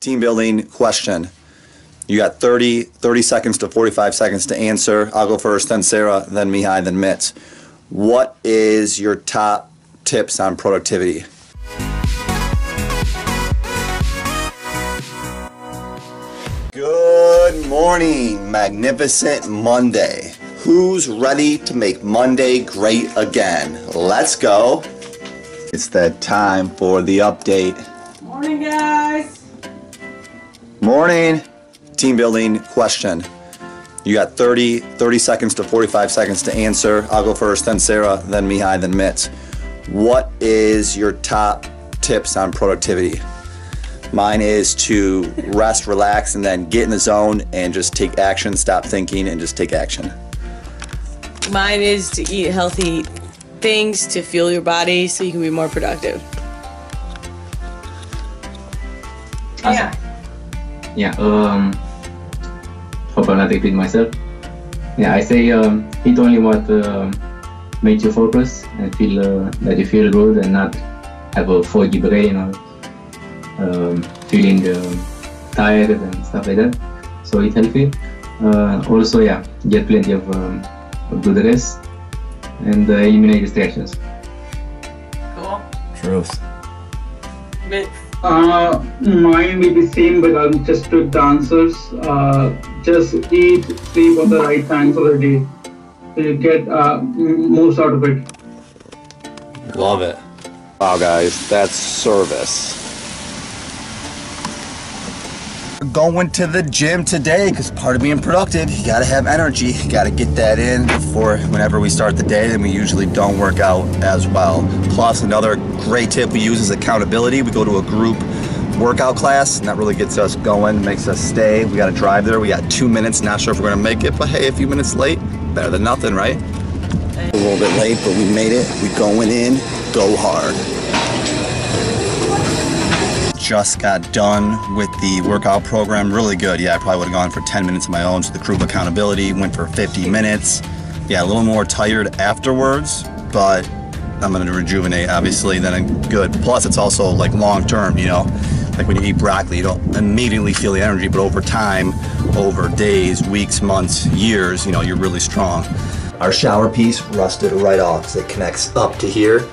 Team building question. You got 30, 30 seconds to 45 seconds to answer. I'll go first, then Sarah, then Mihai, then Mitz. What is your top tips on productivity? Good morning, magnificent Monday. Who's ready to make Monday great again? Let's go. It's that time for the update. Morning, guys. Morning. Team building question. You got 30, 30 seconds to 45 seconds to answer. I'll go first, then Sarah, then Mihai, then Mitz. What is your top tips on productivity? Mine is to rest, relax, and then get in the zone and just take action, stop thinking, and just take action. Mine is to eat healthy things to fuel your body so you can be more productive. Yeah. Yeah. Um. Hope I'm not repeating myself. Yeah, I say um, eat only what uh, makes you focus and feel uh, that you feel good and not have a foggy brain or um, feeling um, tired and stuff like that. So eat healthy. Uh, also, yeah, get plenty of, um, of good rest and uh, eliminate distractions. Cool. Truth. Mitz. Uh, mine will be same, but I'll just tweak the answers. Uh, just eat, sleep at the right times of the day. So you get uh, m- most out of it. Love it. Wow, guys, that's service. Going to the gym today because part of being productive, you gotta have energy. You gotta get that in before whenever we start the day, then we usually don't work out as well. Plus, another great tip we use is accountability. We go to a group workout class, and that really gets us going, makes us stay. We gotta drive there. We got two minutes, not sure if we're gonna make it, but hey, a few minutes late, better than nothing, right? A little bit late, but we made it. We going in, go hard. Just got done with the workout program. Really good. Yeah, I probably would have gone for 10 minutes of my own. So the group accountability went for 50 minutes. Yeah, a little more tired afterwards, but I'm gonna rejuvenate obviously. Then I'm good. Plus, it's also like long term. You know, like when you eat broccoli, you don't immediately feel the energy, but over time, over days, weeks, months, years, you know, you're really strong. Our shower piece rusted right off because it connects up to here.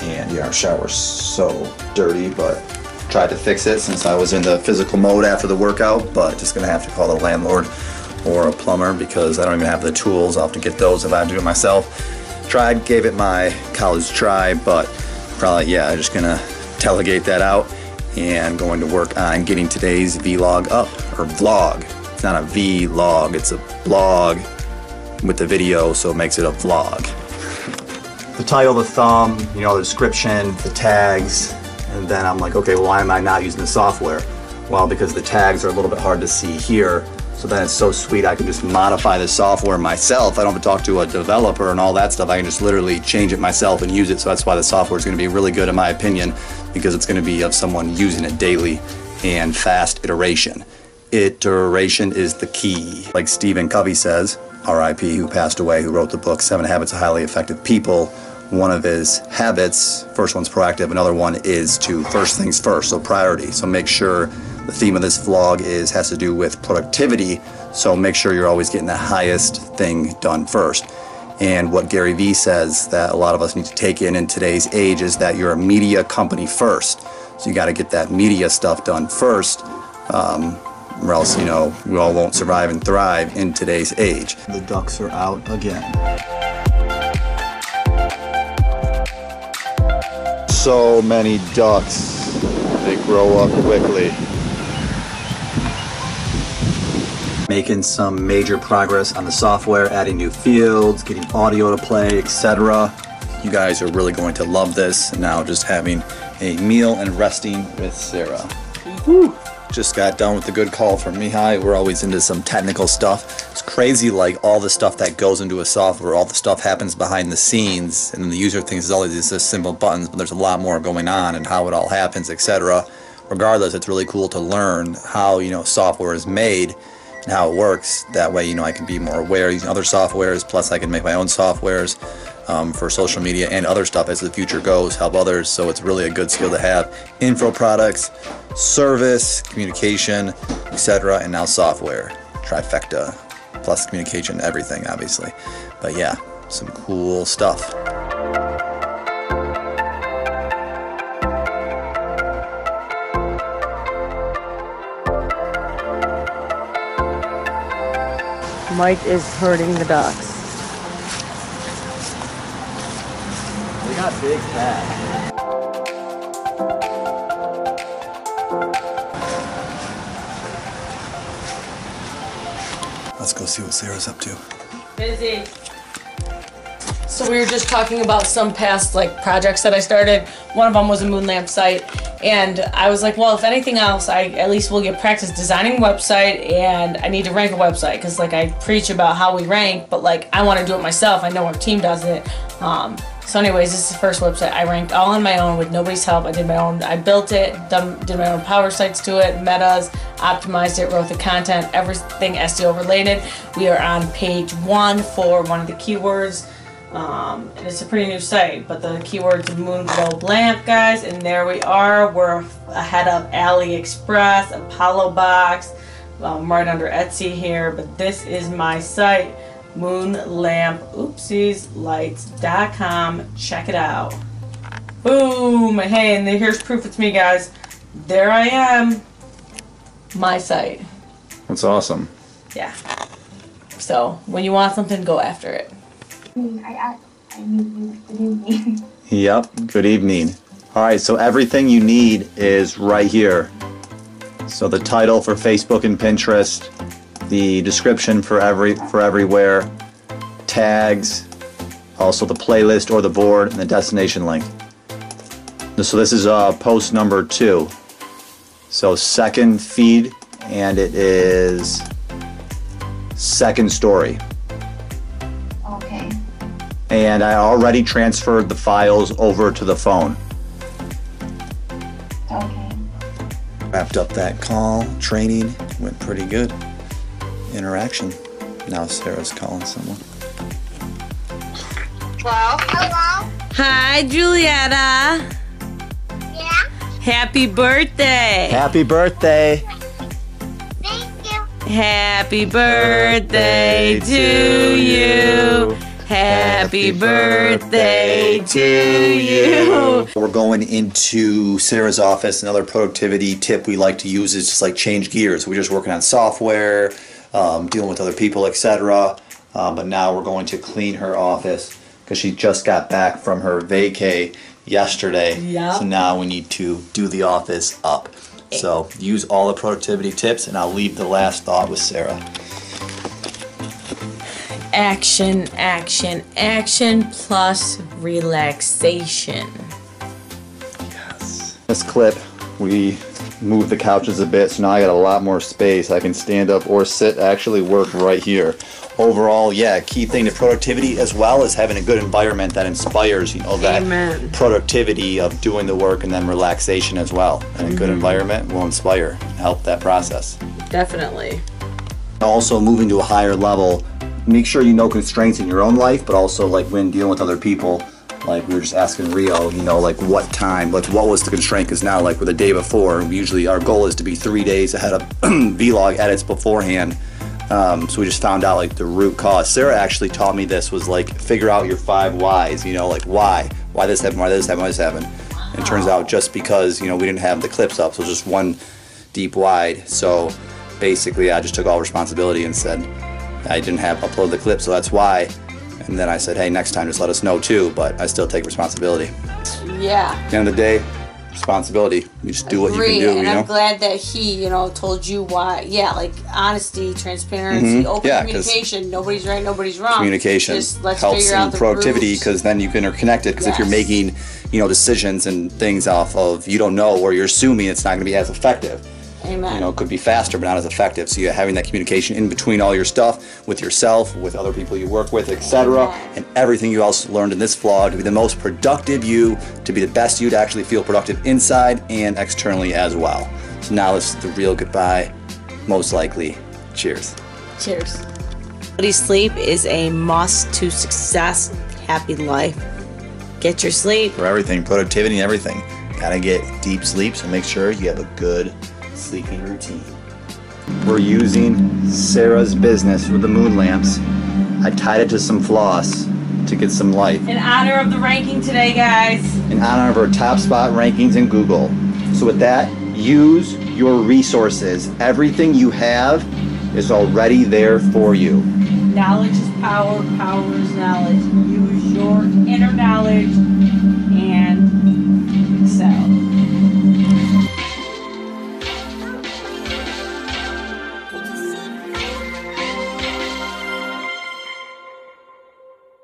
And yeah, our shower's so dirty, but tried to fix it since I was in the physical mode after the workout, but just gonna have to call the landlord or a plumber because I don't even have the tools. I'll have to get those if I have to do it myself. Tried, gave it my college try, but probably, yeah, I'm just gonna delegate that out and going to work on getting today's vlog up, or vlog. It's not a vlog, it's a blog with the video, so it makes it a vlog. The title, the thumb, you know, the description, the tags, and then I'm like, okay, why am I not using the software? Well, because the tags are a little bit hard to see here. So then it's so sweet, I can just modify the software myself. I don't have to talk to a developer and all that stuff. I can just literally change it myself and use it. So that's why the software is going to be really good, in my opinion, because it's going to be of someone using it daily and fast iteration. Iteration is the key. Like Stephen Covey says, RIP, who passed away, who wrote the book Seven Habits of Highly Effective People. One of his habits, first one's proactive, another one is to first things first, so priority. So make sure the theme of this vlog is has to do with productivity. So make sure you're always getting the highest thing done first. And what Gary Vee says that a lot of us need to take in in today's age is that you're a media company first. So you got to get that media stuff done first, um, or else you know we all won't survive and thrive in today's age. The ducks are out again. So many ducks. They grow up quickly. Making some major progress on the software, adding new fields, getting audio to play, etc. You guys are really going to love this. Now just having a meal and resting with Sarah. Just got done with the good call from Mihai. We're always into some technical stuff. It's crazy, like all the stuff that goes into a software, all the stuff happens behind the scenes, and then the user thinks it's always just simple buttons, but there's a lot more going on and how it all happens, etc. Regardless, it's really cool to learn how you know software is made and how it works. That way, you know, I can be more aware using other softwares. Plus, I can make my own softwares. um, for social media and other stuff as the future goes, help others. So it's really a good skill to have. Info products, service, communication, etc., and now software. Trifecta, plus communication, everything, obviously. But yeah, some cool stuff. Mike is herding the ducks. We got big cats. Let's go see what Sarah's up to. Busy. So we were just talking about some past like projects that I started. One of them was a moon lamp site, and I was like, well, if anything else, I at least will get practice designing a website, and I need to rank a website because like I preach about how we rank, but like I want to do it myself. I know our team does it. Um, so, anyways, this is the first website I ranked all on my own with nobody's help. I did my own. I built it, done, did my own power sites to it, metas, optimized it, wrote the content, everything SEO related. We are on page one for one of the keywords. Um, and it's a pretty new site, but the keyword's moon globe lamp, guys, and there we are. We're ahead of AliExpress, Apollo Box, um, right under Etsy here. But this is my site, moonlampoopsieslights.com. Check it out. Boom! Hey, and here's proof it's me, guys. There I am. My site. That's awesome. Yeah. So when you want something, go after it. I, I, I need good evening. Yep, good evening. All right, so everything you need is right here. So the title for Facebook and Pinterest, the description for every for everywhere, tags, also the playlist or the board, and the destination link. So this is uh, post number two. So second feed, and it is second story. Okay. And I already transferred the files over to the phone. Okay. Wrapped up that call, training, went pretty good. Interaction. Now Sarah's calling someone. Hello? Hello? Hi, Julietta. Yeah? Happy birthday. Happy birthday! Thank you. Happy birthday to you. Happy birthday to you. We're going into Sarah's office. Another productivity tip we like to use is just like change gears. We're just working on software, um, dealing with other people, etc. Um, but now we're going to clean her office because she just got back from her vacay yesterday. Yep. So now we need to do the office up. So use all the productivity tips, and I'll leave the last thought with Sarah. Action, action, action plus relaxation. Yes. This clip, we moved the couches a bit, so now I got a lot more space. I can stand up or sit, actually work right here. Overall, yeah, key thing to productivity as well as having a good environment that inspires, you know, that Amen. productivity of doing the work and then relaxation as well. And a good mm-hmm. environment will inspire and help that process. Definitely. Also, moving to a higher level, make sure you know constraints in your own life, but also like when dealing with other people. Like we were just asking Rio, you know, like what time, like what was the constraint? Because now, like with the day before, usually our goal is to be three days ahead of vlog edits beforehand. Um, so we just found out like the root cause. Sarah actually taught me this was like figure out your five whys. You know, like why, why this happened, why this happened, why this happened. And it turns out just because you know we didn't have the clips up, so just one deep wide. So basically, I just took all responsibility and said I didn't have upload the clip, so that's why. And then I said, hey, next time just let us know too, but I still take responsibility. Yeah. At the end of the day, responsibility. You just do what you can do, and you I'm glad that he, you know, told you why. Yeah, like honesty, transparency, open Mm-hmm. Yeah, 'cause communication. Nobody's right, nobody's wrong. Communication Just let's helps in productivity because then you can interconnect it. Because if you're making, you know, decisions and things off of you don't know or you're assuming it's not going to be as effective. Amen. you know, it could be faster but not as effective. So you're having that communication in between all your stuff with yourself, with other people you work with, etc., and everything you else learned in this vlog to be the most productive you, to be the best you to actually feel productive inside and externally as well. So now this is the real goodbye, most likely. Cheers. Cheers. Quality sleep is a must to success. happy life. Get your sleep. For everything, productivity and everything. Gotta get deep sleep, so make sure you have a good sleeping routine. We're using Sarah's business with the moon lamps. I tied it to some floss to get some light In honor of the ranking today, guys. in honor of our top spot rankings in Google. So with that, use your resources. Everything you have is already there for you. Knowledge is power, power is knowledge. Use your inner knowledge and